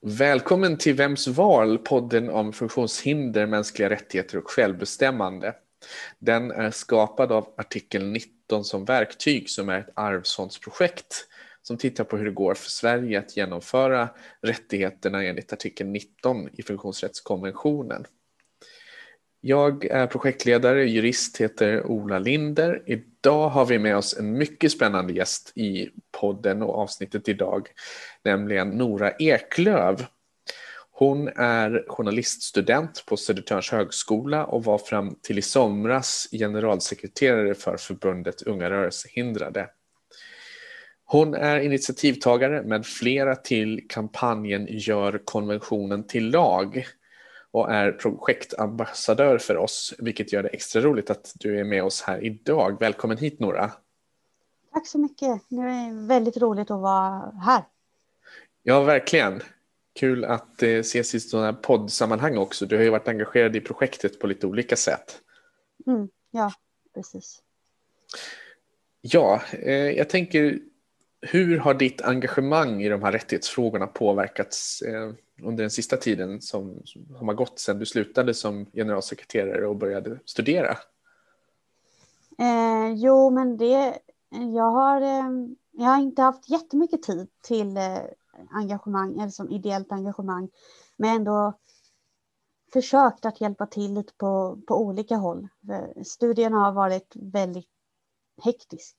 Välkommen till Vems val, podden om funktionshinder, mänskliga rättigheter och självbestämmande. Den är skapad av artikel 19 som verktyg som är ett arvsfondsprojekt som tittar på hur det går för Sverige att genomföra rättigheterna enligt artikel 19 i funktionsrättskonventionen. Jag är projektledare, jurist, heter Ola Linder. Idag har vi med oss en mycket spännande gäst i podden och avsnittet idag, nämligen Nora Eklöv. Hon är journaliststudent på Södertörns högskola och var fram till i somras generalsekreterare för förbundet Unga rörelsehindrade. Hon är initiativtagare med flera till kampanjen Gör konventionen till lag och är projektambassadör för oss, vilket gör det extra roligt att du är med oss här idag. Välkommen hit Nora. Tack så mycket. Det är väldigt roligt att vara här. Ja, verkligen. Kul att eh, ses i sådana här poddsammanhang också. Du har ju varit engagerad i projektet på lite olika sätt. Mm, ja, precis. Ja, eh, jag tänker hur har ditt engagemang i de här rättighetsfrågorna påverkats eh, under den sista tiden som, som har gått sedan du slutade som generalsekreterare och började studera? Eh, jo, men det, jag har, eh, jag har inte haft jättemycket tid till eh, engagemang, eller som ideellt engagemang, men ändå försökt att hjälpa till lite på, på olika håll. Studierna har varit väldigt hektisk.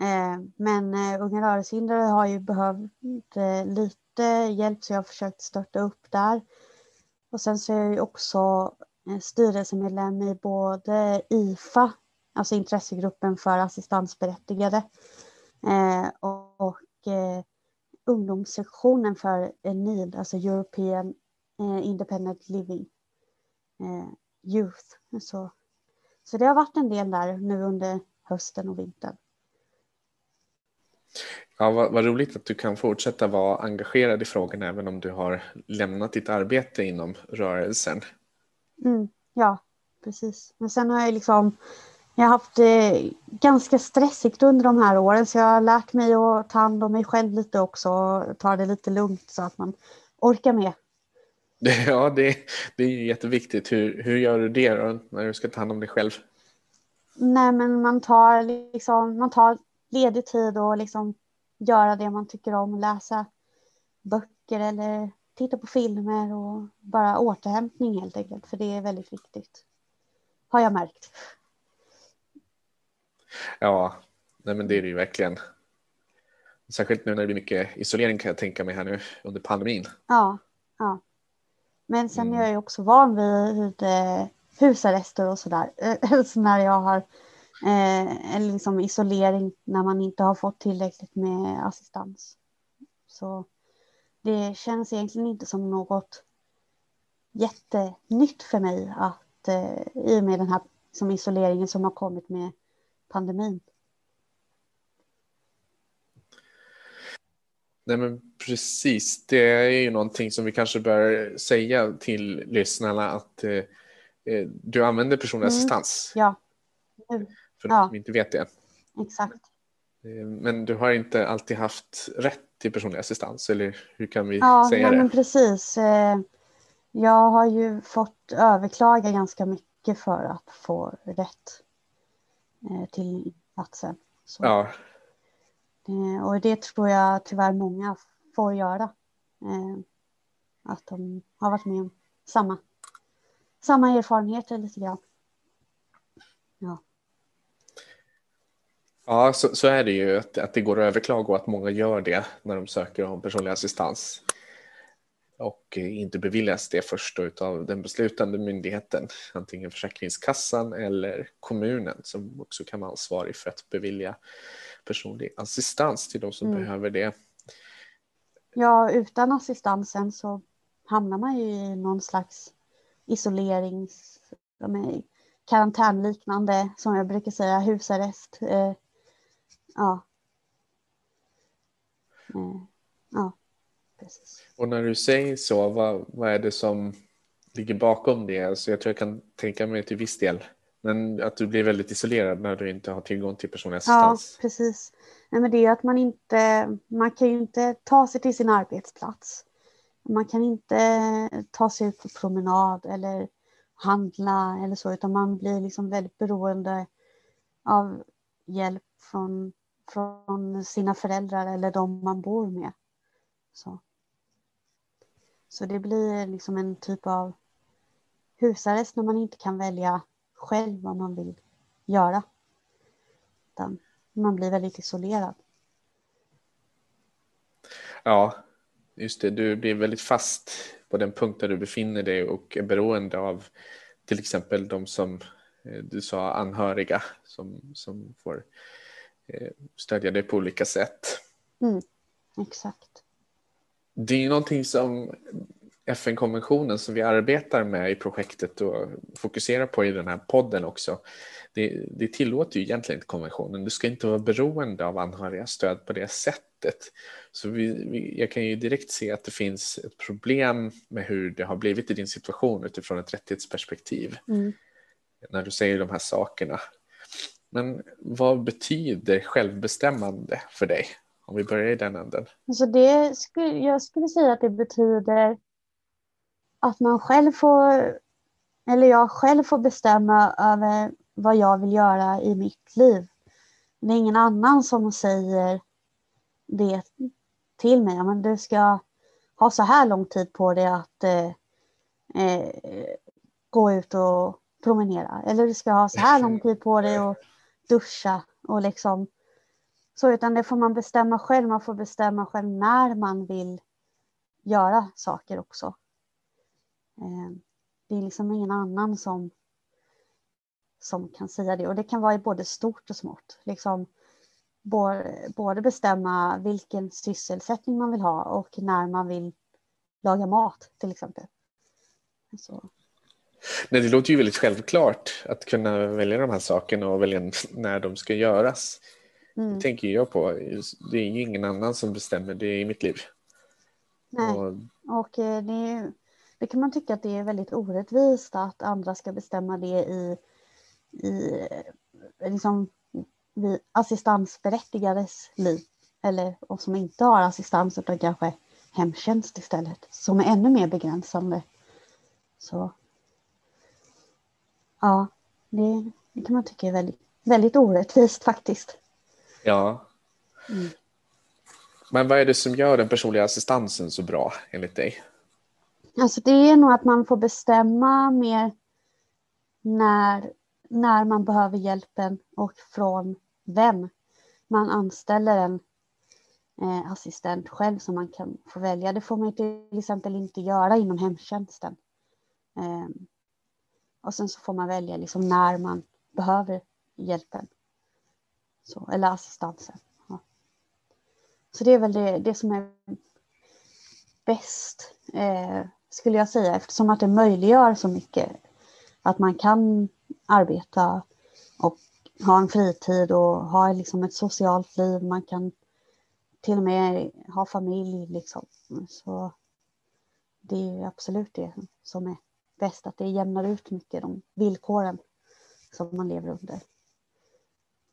Eh, men eh, Unga rörelsehindrade har ju behövt eh, lite hjälp så jag har försökt stötta upp där. Och sen så är jag ju också styrelsemedlem i både IFA, alltså intressegruppen för assistansberättigade, och ungdomssektionen för NIL, alltså European Independent Living Youth. Så, så det har varit en del där nu under hösten och vintern. Ja, vad, vad, roligt att du kan fortsätta vara engagerad i frågan även om du har lämnat ditt arbete inom rörelsen. Mm, ja, precis. Men sen har jag liksom jag har haft det ganska stressigt under de här åren så jag har lärt mig att ta hand om mig själv lite också och ta det lite lugnt så att man orkar med. Ja, det, det är jätteviktigt. Hur, hur gör du det då, när du ska ta hand om dig själv? Nej, men man tar, liksom, man tar ledig tid och liksom göra det man tycker om, läsa böcker eller titta på filmer och bara återhämtning helt enkelt, för det är väldigt viktigt. Har jag märkt. Ja, nej men det är det ju verkligen. Särskilt nu när det blir mycket isolering kan jag tänka mig här nu under pandemin. Ja, ja. Men sen mm. är jag ju också van vid eh, husarrester och sådär. så när jag har eh, eller liksom isolering när man inte har fått tillräckligt med assistans. Så det känns egentligen inte som något jättenytt för mig att eh, i och med den här som isoleringen som har kommit med pandemin. Nej men precis, det är ju någonting som vi kanske bör säga till lyssnarna att eh, eh du använder personlig mm. assistans. Ja för ja. de inte vet det. Exakt. Eh, men du har inte alltid haft rätt till personlig assistans, eller hur kan vi ja, säga nej, det? Men precis. Eh, jag har ju fått överklaga ganska mycket för att få rätt till platsen. Så. Ja. Och det tror jag tyvärr många får göra. Att de har varit med om samma, samma erfarenheter lite grann. Ja. Ja, så, så är det ju att, att det går att överklaga och att många gör det när de söker om personlig assistans och inte beviljas det först av den beslutande myndigheten, antingen Försäkringskassan eller kommunen som också kan vara ansvarig för att bevilja personlig assistans till de som mm. behöver det. Ja, utan assistansen så hamnar man ju i någon slags isolerings, karantänliknande, som jag brukar säga, husarrest. Eh, Ja. Mm. Ja, precis. Och när du säger så, vad, vad är det som ligger bakom det? Alltså jag tror jag kan tänka mig till viss del. Men att du blir väldigt isolerad när du inte har tillgång till personlig assistans. Ja, precis. Nej, men det är att man inte, man kan ju inte ta sig till sin arbetsplats. Man kan inte ta sig ut på promenad eller handla eller så, utan man blir liksom väldigt beroende av hjälp från, från sina föräldrar eller de man bor med. Så, så det blir liksom en typ av husarrest när man inte kan välja själv vad man vill göra. Utan man blir väldigt isolerad. Ja, just det. Du blir väldigt fast på den punkt där du befinner dig och är beroende av till exempel de som eh, du sa anhöriga som, som får eh, stödja dig på olika sätt. Mm, exakt. Det är ju någonting som FN-konventionen som vi arbetar med i projektet och fokuserar på i den här podden också. Det, det tillåter ju egentligen inte konventionen. Du ska inte vara beroende av anhöriga stöd på det sättet. Så vi, vi, jag kan ju direkt se att det finns ett problem med hur det har blivit i din situation utifrån ett rättighetsperspektiv. Mm. När du säger de här sakerna. Men vad betyder självbestämmande för dig? Om vi börjar i den änden. Alltså det skulle, jag skulle säga att det betyder att man själv får, eller jag själv får bestämma över vad jag vill göra i mitt liv. Det är ingen annan som säger det till mig. Men du ska ha så här lång tid på dig att eh, eh, gå ut och promenera. Eller du ska ha så här lång tid på dig att duscha och liksom så, utan det får man bestämma själv. Man får bestämma själv när man vill göra saker också. Eh, det är liksom ingen annan som, som kan säga det. Och det kan vara i både stort och smått. Liksom, både bestämma vilken sysselsättning man vill ha och när man vill laga mat till exempel. Så. Nej, det låter ju väldigt självklart att kunna välja de här sakerna och välja när de ska göras. Mm. Det tänker jag på. Det är ju ingen annan som bestämmer det i mitt liv. Nej, och, och eh, det, det, kan man tycka att det är väldigt orättvist att andra ska bestämma det i, i liksom, vi liv. Eller och som inte har assistans utan kanske hemtjänst istället. Som är ännu mer begränsande. Så ja, det, det kan man tycka är väldigt, väldigt orättvist faktiskt. Ja. Mm. Men vad är det som gör den personliga assistansen så bra enligt dig? Alltså det är nog att man får bestämma mer när, när man behöver hjälpen och från vem man anställer en eh, assistent själv som man kan få välja. Det får man till exempel inte göra inom hemtjänsten. Eh, och sen så får man välja liksom när man behöver hjälpen. Så, eller assistansen. Ja. Så det är väl det, det som är bäst, eh, skulle jag säga, eftersom att det möjliggör så mycket. Att man kan arbeta och ha en fritid och ha liksom ett socialt liv. Man kan till och med ha familj. Liksom. Så det är absolut det som är bäst, att det jämnar ut mycket de villkoren som man lever under.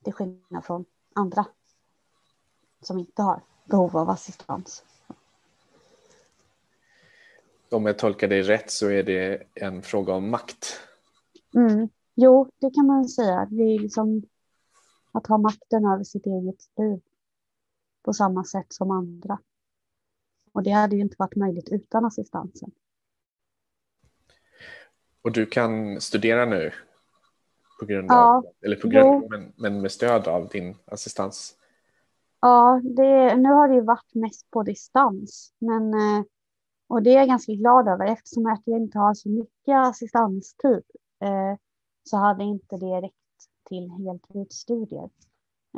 Till skillnad från andra som inte har behov av assistans. Om jag tolkar dig rätt så är det en fråga om makt. Mm. Jo, det kan man säga. Det är liksom att ha makten över sitt eget liv på samma sätt som andra. Och det hade ju inte varit möjligt utan assistansen. Och du kan studera nu på grund av, ja, eller på grund, men, men med stöd av din assistans? Ja, det, nu har det ju varit mest på distans, men eh, och det är jag ganska glad över eftersom att jag inte har så mycket assistanstid eh, så hade inte det räckt till heltidsstudier.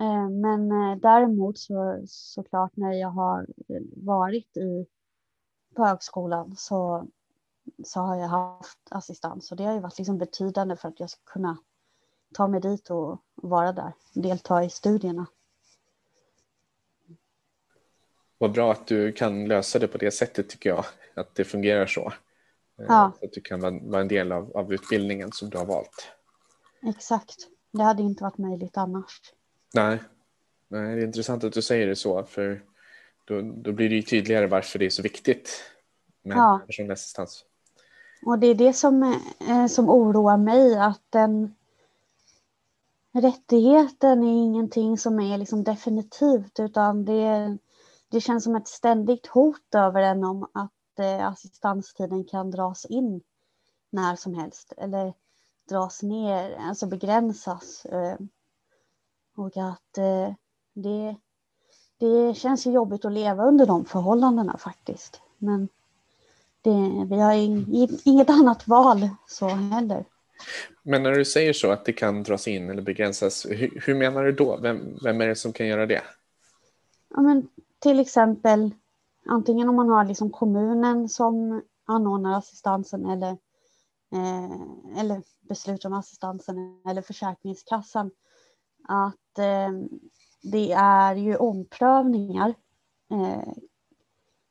Eh, men däremot så såklart när jag har varit i på högskolan så, så har jag haft assistans och det har ju varit liksom betydande för att jag ska kunna ta mig dit och vara där, delta i studierna. Vad bra att du kan lösa det på det sättet tycker jag, att det fungerar så. Eh, ja. Så att du kan vara en del av, av utbildningen som du har valt. Exakt, det hade inte varit möjligt annars. Nej, Nej det är intressant att du säger det så, för då, då blir det ju tydligare varför det är så viktigt med Ja. personlig assistans. Och det är det som, eh, som oroar mig, att den rättigheten är ingenting som är liksom definitivt, utan det, det känns som ett ständigt hot över en om att eh, assistanstiden kan dras in när som helst, eller dras ner, alltså begränsas. Eh, och att eh, det, det känns ju jobbigt att leva under de förhållandena faktiskt. Men det, vi har inget annat val så heller. Men när du säger så att det kan dras in eller begränsas, hur, hur menar du då? Vem, vem är det som kan göra det? Ja, men till exempel antingen om man har liksom kommunen som anordnar assistansen eller, eh, eller beslutar om assistansen eller Försäkringskassan. Att eh, det är ju omprövningar eh,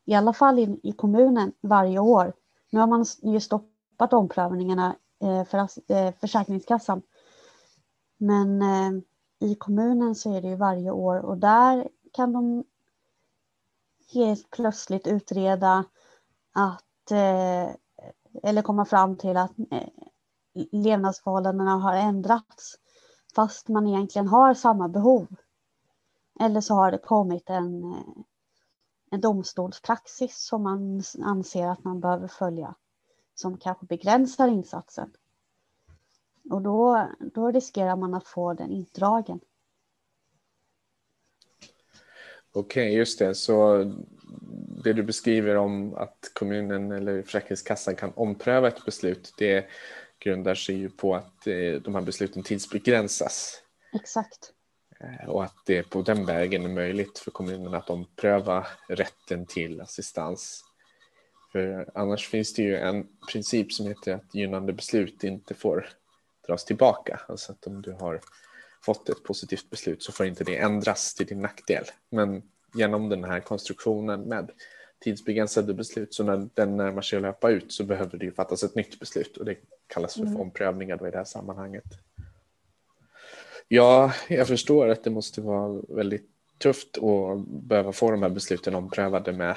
i alla fall i, i kommunen varje år. Nu har man ju stoppat omprövningarna Eh, för eh, Försäkringskassan. Men eh, i kommunen så är det ju varje år och där kan de helt plötsligt utreda att eh, eller komma fram till att eh, levnadsförhållandena har ändrats fast man egentligen har samma behov. Eller så har det kommit en, eh, en domstolspraxis som man anser att man behöver följa som kanske begränsar insatsen. Och då, då riskerar man att få den indragen. Okej, just det. Så det du beskriver om att kommunen eller Försäkringskassan kan ompröva ett beslut, det grundar sig ju på att eh, de här besluten tidsbegränsas Exakt. eh, och att det på den vägen är möjligt för kommunen att ompröva rätten till assistans. För annars finns det ju en princip som heter att gynnande beslut inte får dras tillbaka. Alltså att om du har fått ett positivt beslut så får inte det ändras till din nackdel. Men genom den här konstruktionen med tidsbegränsade beslut så när den närmar sig att löpa ut så behöver det ju fattas ett nytt beslut och det kallas för Mm. omprövningar då i det här sammanhanget. Ja, jag förstår att det måste vara väldigt tufft att behöva få de här besluten omprövade med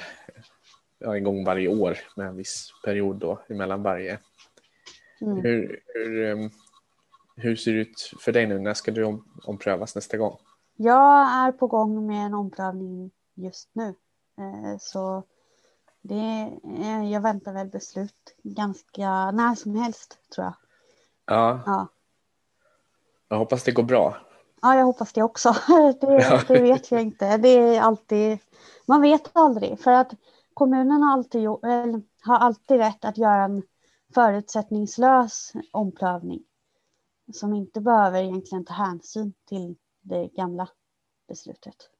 ja, en gång varje år med en viss period då emellan varje. Mm. Hur, hur, em, hur ser det ut för dig nu? När ska du om, omprövas nästa gång? Jag är på gång med en omprövning just nu. Eh, Så det, jag väntar väl beslut ganska när som helst tror jag. Ja, Ja, jag hoppas det går bra. ja jag hoppas det också. Det, det vet jag inte. Det är alltid, man vet aldrig för att kommunen har alltid, eller, har alltid rätt att göra en förutsättningslös omprövning som inte behöver egentligen ta hänsyn till det gamla beslutet.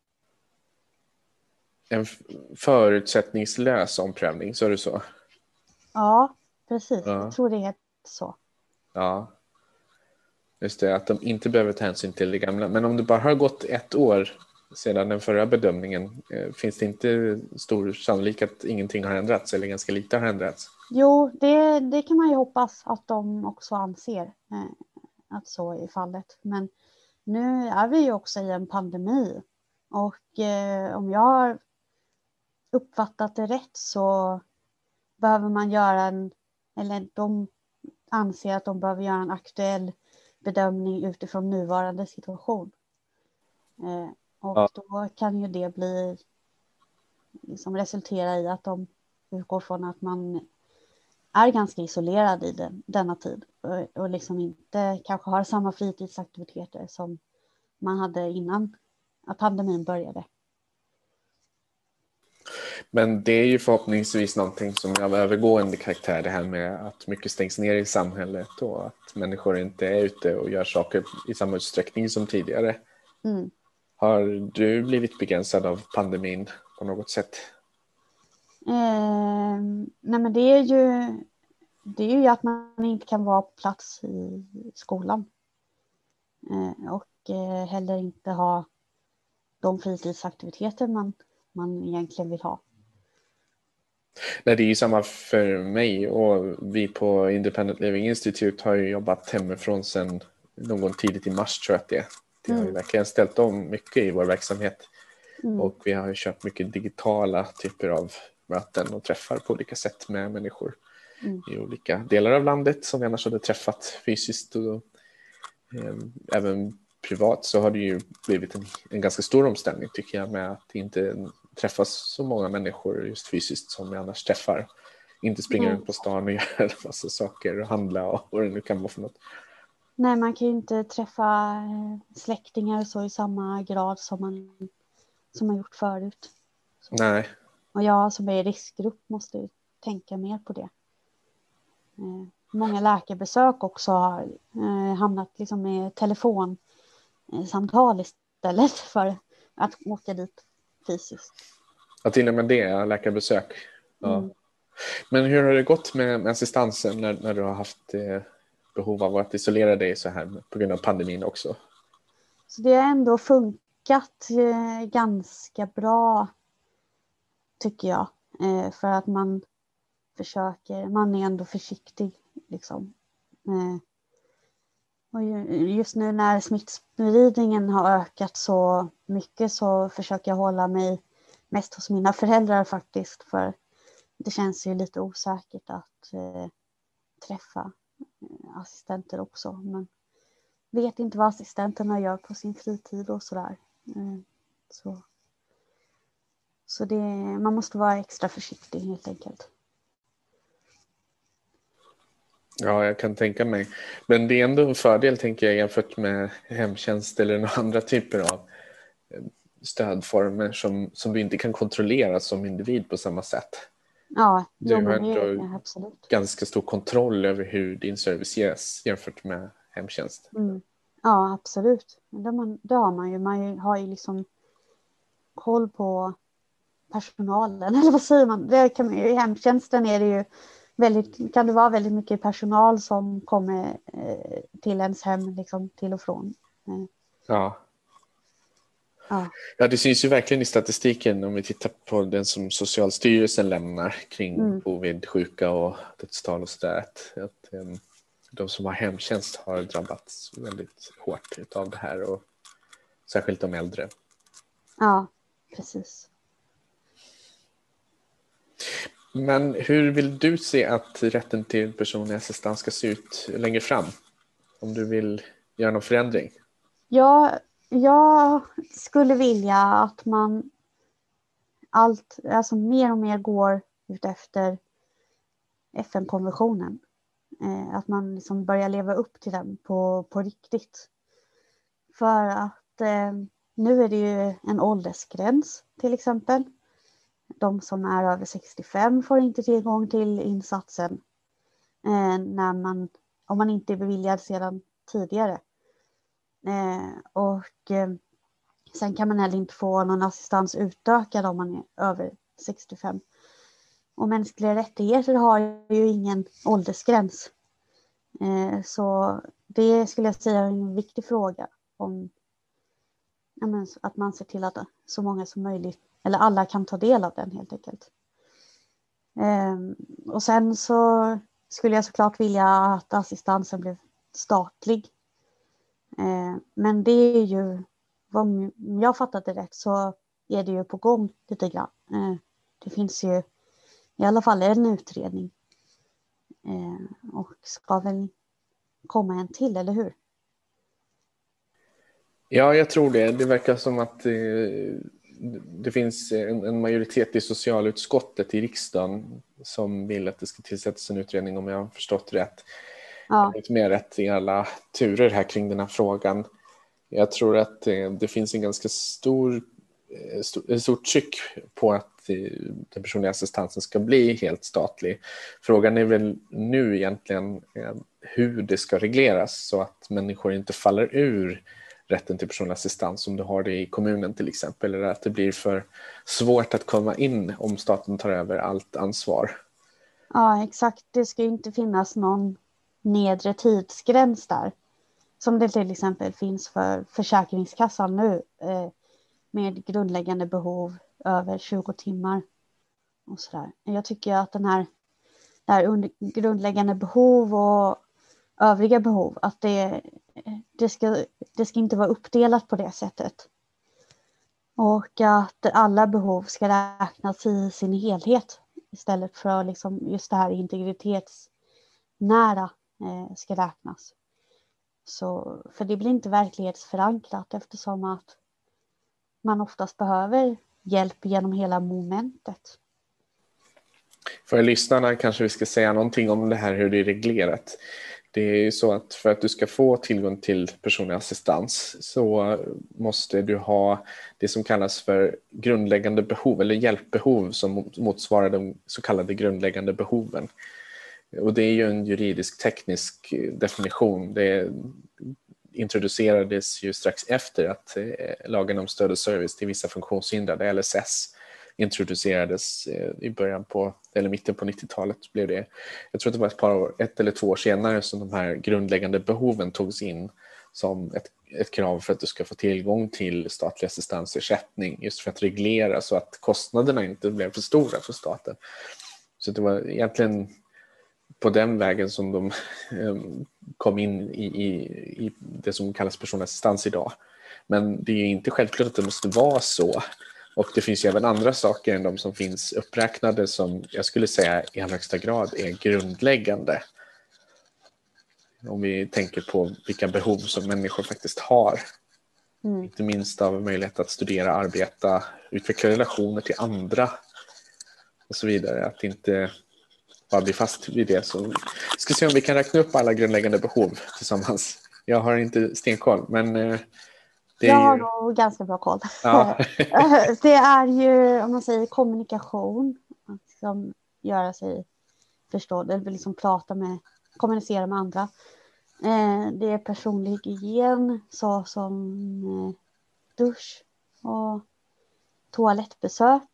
En förutsättningslös omprövning, så är det så? Ja, precis. Ja. Jag tror det är så. Ja. Just det, att de inte behöver ta hänsyn till det gamla. Men om det bara har gått ett år sedan den förra bedömningen, eh, finns det inte stor sannolikhet att ingenting har ändrats eller ganska lite har ändrats? Jo, det, det kan man ju hoppas att de också anser eh, att så är fallet. Men nu är vi ju också i en pandemi och eh, om jag har uppfattat det rätt så behöver man göra en, eller de anser att de behöver göra en aktuell bedömning utifrån nuvarande situation. Eh, och Ja. då kan ju det bli, liksom resultera i att de utgår från att man är ganska isolerad i den, denna tid och, och liksom inte kanske har samma fritidsaktiviteter som man hade innan att pandemin började. Men det är ju förhoppningsvis någonting som är av övergående karaktär det här med att mycket stängs ner i samhället och att människor inte är ute och gör saker i samma utsträckning som tidigare. Mm. Har du blivit begränsad av pandemin på något sätt? Eh, nej men det är ju det är ju att man inte kan vara på plats i skolan. Eh, och eh, heller inte ha de fritidsaktiviteter man, man egentligen vill ha. Nej, det är ju samma för mig och vi på Independent Living Institute har ju jobbat hemifrån sedan någon tidigt i mars tror jag att det är. Det har Mm. verkligen ställt om mycket i vår verksamhet Mm. och vi har kört mycket digitala typer av möten och träffar på olika sätt med människor Mm. i olika delar av landet som vi annars hade träffat fysiskt. Och, eh, även privat så har det ju blivit en, en ganska stor omställning tycker jag med att inte träffas så många människor just fysiskt som vi annars träffar. Inte springa Mm. runt på stan och göra en massa saker och handla och vad det nu kan vara för något. Nej, man kan ju inte träffa eh, släktingar så i samma grad som man, som man gjort förut. Nej, Och jag som är i riskgrupp måste ju tänka mer på det. Eh, Många läkarbesök också har eh, hamnat liksom med telefonsamtal istället för att åka dit fysiskt. att till och med det läkarbesök. Ja. Mm. Men hur har det gått med, med assistansen när, när du har haft eh, behov av att isolera dig så här på grund av pandemin också? Så det har ändå funkat eh, ganska bra tycker jag. Eh, för att man försöker, man är ändå försiktig liksom. Eh, och just nu när smittspridningen har ökat så mycket så försöker jag hålla mig mest hos mina föräldrar faktiskt. För det känns ju lite osäkert att eh, träffa assistenter också. Men vet inte vad assistenterna gör på sin fritid och sådär. Eh, så, så det, man måste vara extra försiktig helt enkelt. Ja, jag kan tänka mig. Men det är ändå en fördel tänker jag jämfört med hemtjänst eller några andra typer av eh, stödformer som, som du inte kan kontrollera som individ på samma sätt. Ja, Du har ändå- absolut. Ganska stor kontroll över hur din service ges jämfört med hemtjänst. Mm. Ja, absolut. Det, man, det har man ju. Man har ju liksom koll på personalen, eller vad säger man? Det kan, I hemtjänsten är det ju väldigt, kan det vara väldigt mycket personal som kommer eh, till ens hem, liksom till och från. Ja. Ja. ja, det syns ju verkligen i statistiken om vi tittar på den som Socialstyrelsen lämnar kring Mm. covid-sjuka och dödstal och sådär. Att, att em, de som har hemtjänst har drabbats väldigt hårt av det här och särskilt de äldre. Ja, precis. Men hur vill du se att rätten till personlig assistans ska se ut längre fram? Om du vill göra någon förändring? Jag, jag skulle vilja att man allt, alltså mer och mer går ut efter FN-konventionen. Eh, att man liksom börjar leva upp till den på, på riktigt. För att eh, nu är det ju en åldersgräns till exempel. De som är över 65 får inte tillgång till insatsen eh, när man, om man inte är beviljad sedan tidigare. Eh, och eh, sen kan man heller inte få någon assistans utökad om man är över 65. Och mänskliga rättigheter har ju ingen åldersgräns. Eh, så det skulle jag säga är en viktig fråga om ja, men, att man ser till att så många som möjligt, eller alla kan ta del av den helt enkelt. Eh, och sen så skulle jag såklart vilja att assistansen blev statlig. Eh, men det är ju, om jag fattat det rätt så är det ju på gång lite grann. Eh, det finns ju i alla fall en utredning. Eh, och ska väl komma en till, eller hur? Ja, jag tror det. Det verkar som att eh, det finns en, en majoritet i socialutskottet i riksdagen som vill att det ska tillsättas en utredning om jag har förstått rätt. Ja, Lite mer rätt i alla turer här kring den här frågan. Jag tror att eh, det finns en ganska stor, eh, stor, stort tryck på att eh, den personliga assistansen ska bli helt statlig. Frågan är väl nu egentligen hur det ska regleras så att människor inte faller ur rätten till personlig assistans om du har det i kommunen till exempel eller att det blir för svårt att komma in om staten tar över allt ansvar. ja, exakt. Det ska inte finnas någon nedre tidsgräns där. Som det till exempel finns för Försäkringskassan nu eh, med grundläggande behov över 20 timmar. Och så där. Jag tycker att den här, det här under, grundläggande behov och övriga behov, att det, det, ska, det ska inte vara uppdelat på det sättet. Och att alla behov ska räknas i sin helhet istället för liksom just det här integritetsnära Eh, ska räknas. Så, för det blir inte verklighetsförankrat eftersom att man oftast behöver hjälp genom hela momentet. För lyssnarna kanske vi ska säga någonting om det här hur det är reglerat. Det är ju så att för att du ska få tillgång till personlig assistans så måste du ha det som kallas för grundläggande behov eller hjälpbehov som motsvarar de så kallade grundläggande behoven. Och det är ju en juridisk teknisk eh, definition. Det introducerades ju strax efter att eh, lagen om stöd och service till vissa funktionshindrade, LSS, introducerades eh, i början på, eller mitten på 90-talet blev det. Jag tror att det var ett par år, ett eller två år senare som de här grundläggande behoven togs in som ett, ett krav för att du ska få tillgång till statlig assistansersättning just för att reglera så att kostnaderna inte blev för stora för staten. Så det var egentligen på den vägen som de ehm, kom in i, i, i det som kallas personlig assistans idag. Men det är inte självklart att det måste vara så. Och det finns ju även andra saker än de som finns uppräknade som jag skulle säga i allra högsta grad är grundläggande. Om vi tänker på vilka behov som människor faktiskt har. Mm. Inte minst av möjlighet att studera, arbeta, utveckla relationer till andra och så vidare. Att inte bara bli fast vid det. Så vi ska se om vi kan räkna upp alla grundläggande behov tillsammans. Jag har inte stenkoll, men eh, det är jag har nog ganska bra koll. Ja. det är ju, om man säger kommunikation, att liksom göra sig förstådd, eller liksom prata med, kommunicera med andra. Eh, det är personlig hygien, så som eh, dusch och toalettbesök.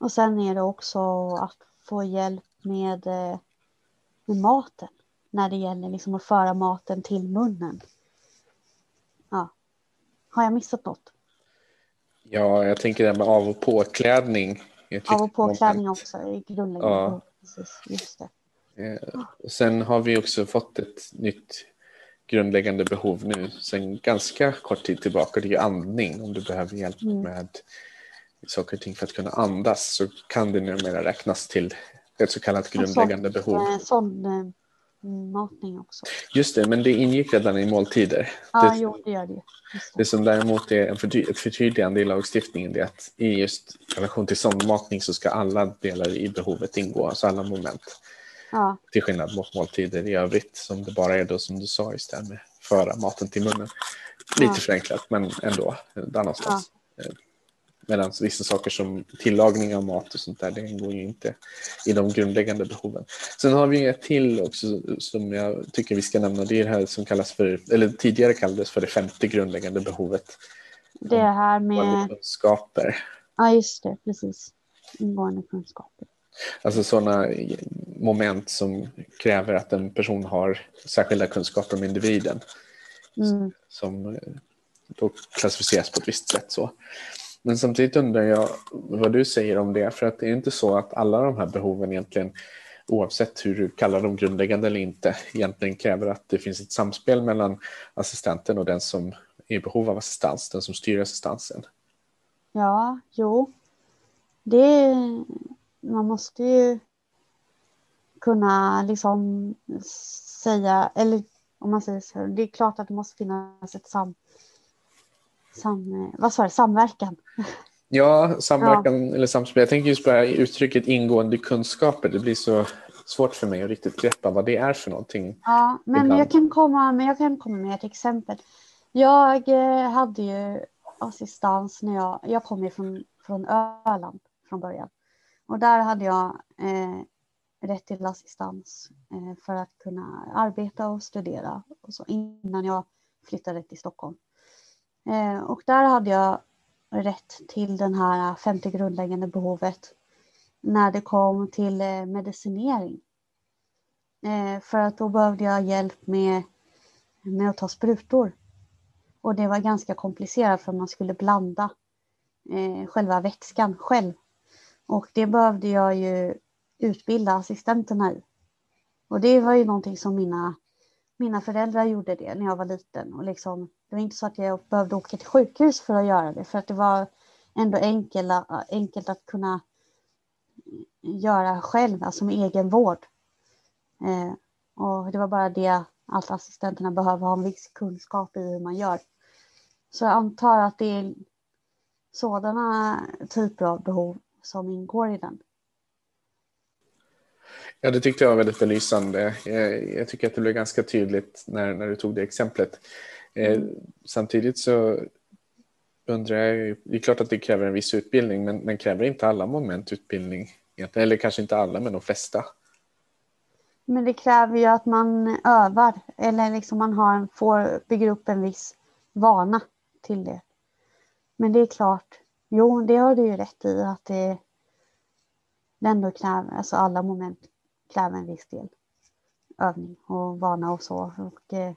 Och sen är det också att få hjälp med, eh, med maten när det gäller liksom att föra maten till munnen. Ja. Har jag missat något? Ja, jag tänker det här med av och påklädning. Av och påklädning också är grundläggande. Ja. Precis, just det. Eh, sen har vi också fått ett nytt grundläggande behov nu sen ganska kort tid tillbaka. Det är andning. Om du behöver hjälp mm. med saker och ting för att kunna andas så kan det numera räknas till ett så kallat grundläggande behov. Sån matning också. Just det, men det ingick redan i måltider. Ja, det, jo, det gör det. Det. det som däremot är en förty ett förtydligande i lagstiftningen är att i just relation till sondmatning så ska alla delar i behovet ingå, alltså alla moment. Ja. Till skillnad mot måltider i övrigt som det bara är då som du sa just det med föra maten till munnen. Lite ja. förenklat men ändå där någonstans. Ja. Medan vissa saker som tillagning av mat och sånt där, det ingår ju inte i de grundläggande behoven. Sen har vi ett till också som jag tycker vi ska nämna. Det är det här som kallas för, eller tidigare kallades för det femte grundläggande behovet. Det här med kunskaper. Ja, just det, precis. Ingående kunskaper. Alltså sådana moment som kräver att en person har särskilda kunskaper om individen. Mm. Som då klassificeras på ett visst sätt. så. Men samtidigt undrar jag vad du säger om det, för att det är inte så att alla de här behoven egentligen, oavsett hur du kallar dem grundläggande eller inte, egentligen kräver att det finns ett samspel mellan assistenten och den som är i behov av assistans, den som styr assistansen. Ja, jo. Det, man måste ju kunna liksom säga, eller om man säger så, det är klart att det måste finnas ett samspel sam, vad sa det, samverkan. Ja, samverkan ja. eller samspel. Jag tänker just på uttrycket ingående kunskaper. Det blir så svårt för mig att riktigt greppa vad det är för någonting. Ja, men jag kan, komma, men jag kan komma med ett exempel. Jag eh, hade ju assistans när jag, jag kom ju från, från Öland från början. Och där hade jag eh, rätt till assistans eh, för att kunna arbeta och studera och så innan jag flyttade till Stockholm. Eh, och där hade jag rätt till den här femte grundläggande behovet när det kom till eh, medicinering. Eh, för att då behövde jag hjälp med, med att ta sprutor. Och det var ganska komplicerat för man skulle blanda eh, själva vätskan själv. Och det behövde jag ju utbilda assistenterna i. Och det var ju någonting som mina, mina föräldrar gjorde det när jag var liten och liksom det var inte så att jag behövde åka till sjukhus för att göra det, för att det var ändå enkelt, enkelt att kunna göra själv, alltså med egen vård. Eh, och det var bara det att assistenterna behöver ha en viss kunskap i hur man gör. Så jag antar att det är sådana typer av behov som ingår i den. Ja, det tyckte jag var väldigt belysande. Jag, jag tycker att det blev ganska tydligt när, när du tog det exemplet. Eh. Samtidigt så undrar jag, det är klart att det kräver en viss utbildning, men, men kräver inte alla moment utbildning? Eller kanske inte alla, men de flesta. Men det kräver ju att man övar eller liksom man har, får, bygger upp en viss vana till det. Men det är klart, jo det har du ju rätt i att det, det ändå kräver, alltså alla moment kräver en viss del övning och vana och så. Och, eh,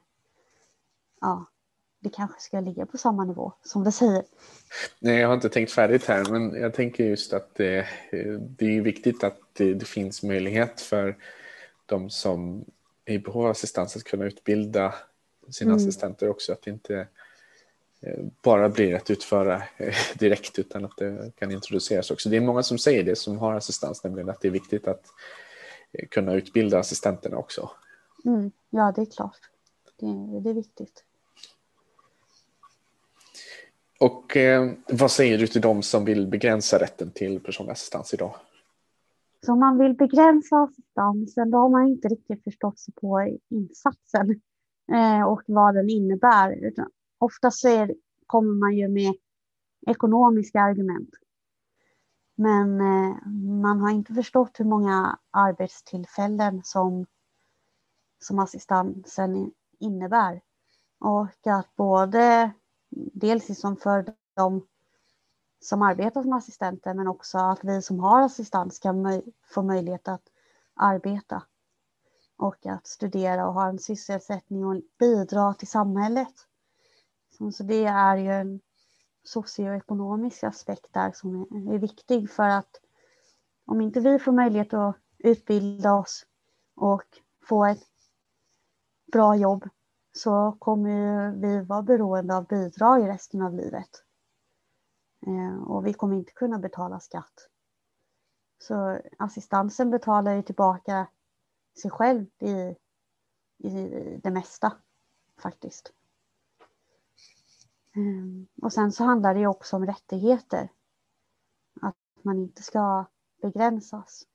ja, det kanske ska ligga på samma nivå som du säger. Nej, jag har inte tänkt färdigt här, men jag tänker just att det, det är viktigt att det, det, finns möjlighet för de som är i behov av assistans att kunna utbilda sina mm. assistenter också, att det inte eh, bara blir att utföra eh, direkt utan att det kan introduceras också. Det är många som säger det som har assistans, nämligen att det är viktigt att eh, kunna utbilda assistenterna också. Mm, ja, det är klart. Det, det är viktigt. Och eh, vad säger du till dem som vill begränsa rätten till personlig assistans idag? Så om man vill begränsa assistansen, då har man inte riktigt förstått sig på insatsen eh, och vad den innebär. Utan oftast är, kommer man ju med ekonomiska argument. Men eh, man har inte förstått hur många arbetstillfällen som, som assistansen innebär. Och att både dels liksom för de som arbetar som assistenter men också att vi som har assistans kan möj få möjlighet att arbeta och att studera och ha en sysselsättning och bidra till samhället. Så det är ju en socioekonomisk aspekt där som är viktig för att om inte vi får möjlighet att utbilda oss och få ett bra jobb så kommer vi vara beroende av bidrag resten av livet. Eh, och vi kommer inte kunna betala skatt. Så assistansen betalar ju tillbaka sig själv i, i det mesta faktiskt. Eh, och sen så handlar det ju också om rättigheter. Att man inte ska begränsas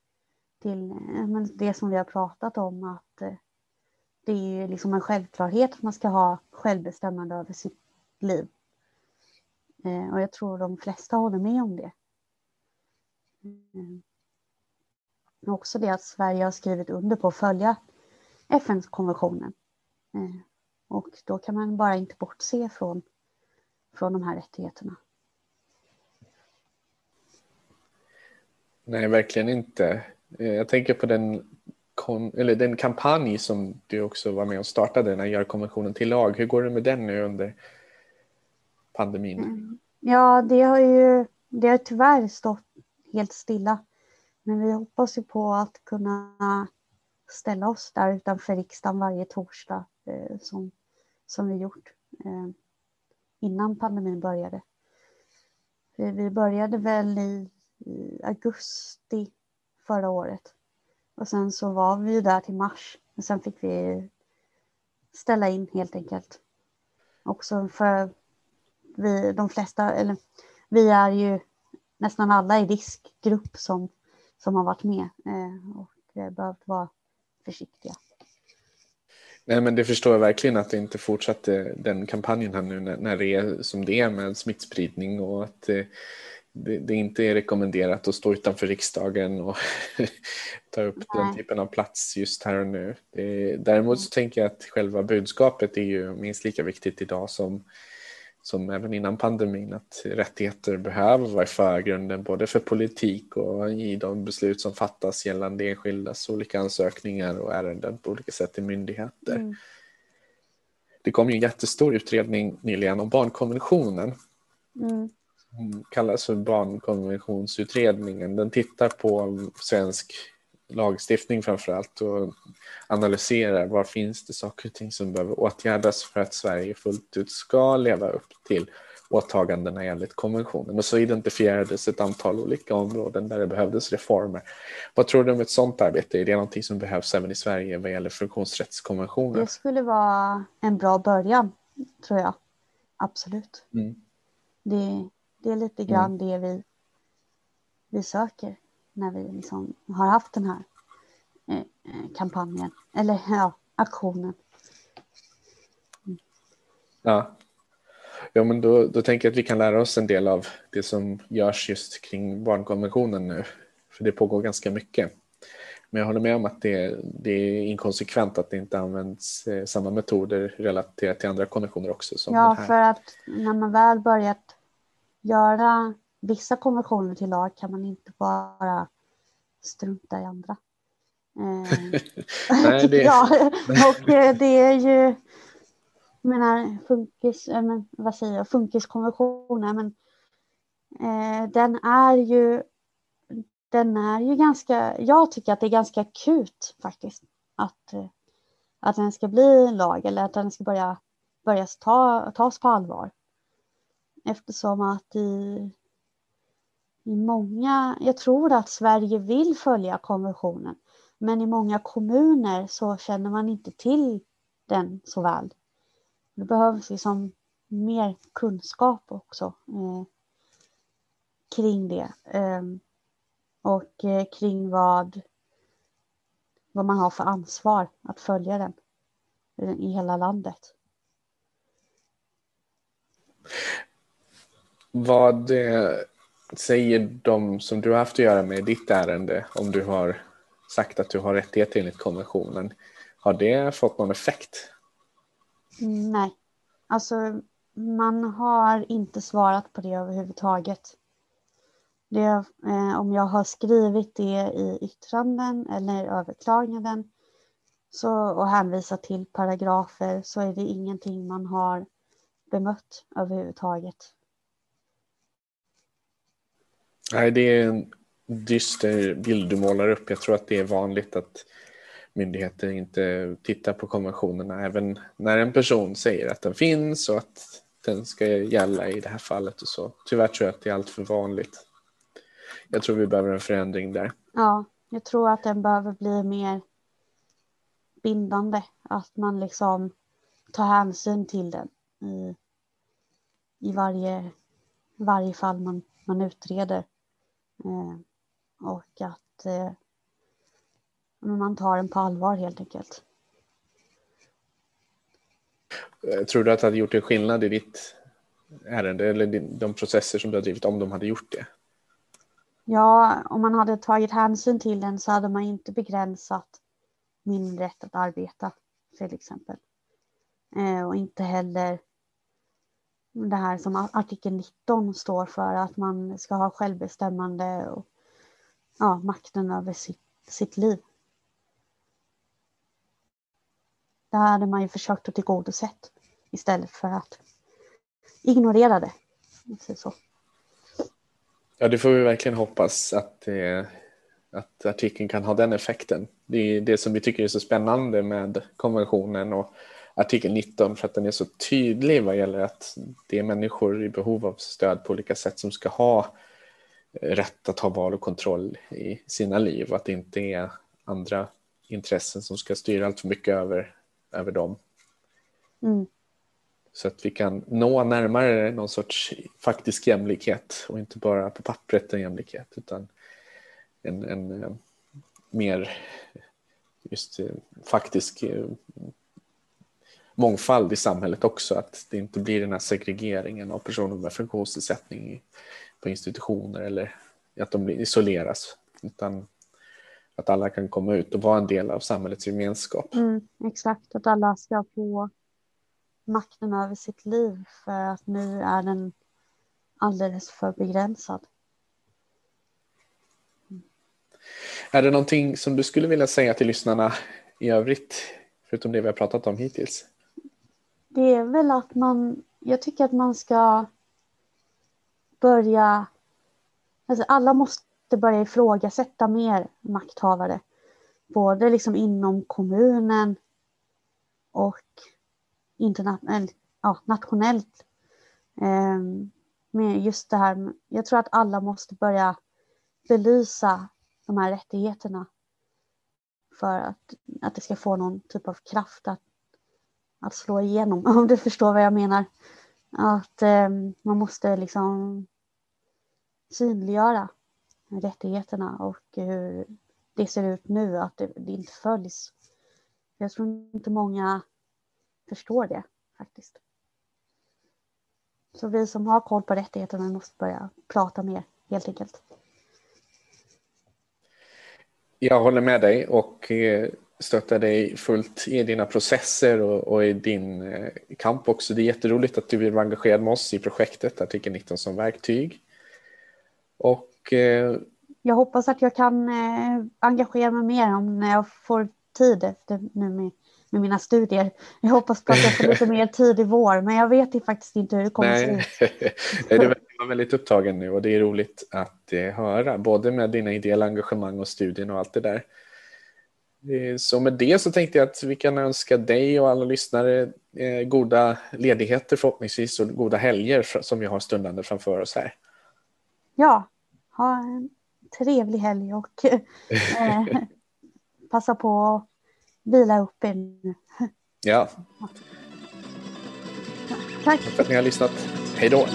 till eh, det som vi har pratat om att det är ju liksom en självklarhet att man ska ha självbestämmande över sitt liv. Eh, och jag tror de flesta håller med om det. Eh, också det att Sverige har skrivit under på att följa FN-konventionen. Eh, och då kan man bara inte bortse från, från de här rättigheterna. Nej, verkligen inte. Eh, jag tänker på den kon, eller den kampanj som du också var med och startade, när Gör konventionen till lag. Hur går det med den nu under pandemin? Mm. Ja, det har ju det har tyvärr stått helt stilla. Men vi hoppas ju på att kunna ställa oss där utanför riksdagen varje torsdag eh, som, som vi gjort eh, innan pandemin började. Vi började väl i, i augusti förra året och sen så var vi ju där till mars. Men sen fick vi ställa in helt enkelt. Också för vi, de flesta, eller vi är ju nästan alla i riskgrupp som, som har varit med eh, och behövt vara försiktiga. Nej, men det förstår jag verkligen att det inte fortsatte den kampanjen här nu när, när det är som det är med smittspridning och att eh, det, det, inte är rekommenderat att stå utanför riksdagen och ta upp Nej. den typen av plats just här och nu. Det, däremot så tänker jag att själva budskapet är ju minst lika viktigt idag som, som även innan pandemin, att rättigheter behöver vara i förgrunden både för politik och i de beslut som fattas gällande enskildas olika ansökningar och ärenden på olika sätt i myndigheter. Mm. Det kom ju en jättestor utredning nyligen om barnkonventionen. Mm kallas för barnkonventionsutredningen. Den tittar på svensk lagstiftning framför allt och analyserar var finns det saker och ting som behöver åtgärdas för att Sverige fullt ut ska leva upp till åtagandena enligt konventionen. Och så identifierades ett antal olika områden där det behövdes reformer. Vad tror du om ett sådant arbete? Är det någonting som behövs även i Sverige vad gäller funktionsrättskonventionen? Det skulle vara en bra början, tror jag. Absolut. Mm. Det, det är lite grann mm. det vi, vi söker när vi liksom har haft den här eh, eh kampanjen, eller ja, aktionen. Mm. Ja. Ja, men då, då tänker jag att vi kan lära oss en del av det som görs just kring barnkonventionen nu. För det pågår ganska mycket. Men jag håller med om att det, det är inkonsekvent att det inte används eh, samma metoder relaterat till andra konventioner också. Som ja, för att när man väl börjat göra vissa konventioner till lag kan man inte bara strunta i andra. Eh, Nej, det... ja, och eh, det är ju jag menar, funkis, äh, men, vad säger jag, funkiskonventionen, men eh, den är ju den är ju ganska, jag tycker att det är ganska akut faktiskt att, eh, att den ska bli lag eller att den ska börja, börja ta, tas på allvar. Eftersom att i, i många, jag tror att Sverige vill följa konventionen, men i många kommuner så känner man inte till den så väl. Det behövs liksom mer kunskap också eh, kring det. Eh, och eh, kring vad, vad man har för ansvar att följa den eh, i hela landet. Vad eh, säger de som du har haft att göra med i ditt ärende om du har sagt att du har rättigheter enligt konventionen? Har det fått någon effekt? Nej, alltså man har inte svarat på det överhuvudtaget. Det, eh, om jag har skrivit det i yttranden eller överklaganden så, och hänvisat till paragrafer så är det ingenting man har bemött överhuvudtaget. Nej, det är en dyster bild du målar upp. Jag tror att det är vanligt att myndigheter inte tittar på konventionerna även när en person säger att den finns och att den ska gälla i det här fallet och så. Tyvärr tror jag att det är allt för vanligt. Jag tror vi behöver en förändring där. Ja, jag tror att den behöver bli mer bindande. Att man liksom tar hänsyn till den i, i varje, varje fall man, man utreder. Eh, och att eh, man tar den på allvar helt enkelt. Eh, tror du att det hade gjort en skillnad i ditt ärende eller de processer som du har drivit om de hade gjort det? Ja, om man hade tagit hänsyn till den så hade man inte begränsat min rätt att arbeta till exempel. Och inte heller det här som artikel 19 står för att man ska ha självbestämmande och ja, makten över sitt, sitt liv. Det hade man ju försökt att tillgodosett istället för att ignorera det. Så. Ja, det får vi verkligen hoppas att, eh, att artikeln kan ha den effekten. Det är det som vi tycker är så spännande med konventionen och artikel 19 för att den är så tydlig vad gäller att det är människor i behov av stöd på olika sätt som ska ha rätt att ha val och kontroll i sina liv och att det inte är andra intressen som ska styra allt för mycket över över dem. Mm. Så att vi kan nå närmare någon sorts faktisk jämlikhet och inte bara på pappret en jämlikhet utan en, en eh, mer just eh, faktisk eh, mångfald i samhället också. Att det inte blir den här segregeringen av personer med funktionsnedsättning på institutioner eller att de isoleras. Utan att alla kan komma ut och vara en del av samhällets gemenskap. Mm, exakt, att alla ska få makten över sitt liv för att nu är den alldeles för begränsad. Mm. Är det någonting som du skulle vilja säga till lyssnarna i övrigt, förutom det vi har pratat om hittills? Det är väl att man, jag tycker att man ska börja, alltså alla måste börja ifrågasätta mer makthavare. både liksom inom kommunen och internationellt, ja, nationellt. Ehm, med just det här, jag tror att alla måste börja belysa de här rättigheterna för att, att det ska få någon typ av kraft att, att slå igenom, om du förstår vad jag menar. Att eh, man måste liksom synliggöra rättigheterna och hur det ser ut nu, att det, det inte följs. Jag tror inte många förstår det faktiskt. Så vi som har koll på rättigheterna måste börja prata mer helt enkelt. Jag håller med dig och eh, eh, stöttar dig fullt i dina processer och, och, i din eh, kamp också. Det är jätteroligt att du vill vara engagerad med oss i projektet Artikel 19 som verktyg. Och, eh, jag hoppas att jag kan engagera mig mer om när jag får tid efter nu med, med mina studier. Jag hoppas på att jag får lite mer tid i vår, men jag vet faktiskt inte hur det kommer att se ut. du är väldigt upptagen nu och det är roligt att höra, både med dina ideella engagemang och studien och allt det där. Eh, så med det så tänkte jag att vi kan önska dig och alla lyssnare eh, goda ledigheter förhoppningsvis och goda helger som vi har stundande framför oss här. Ja, ha en trevlig helg och eh, passa på att vila upp er nu. Ja. Tack. Tack för att ni har lyssnat. Hej då.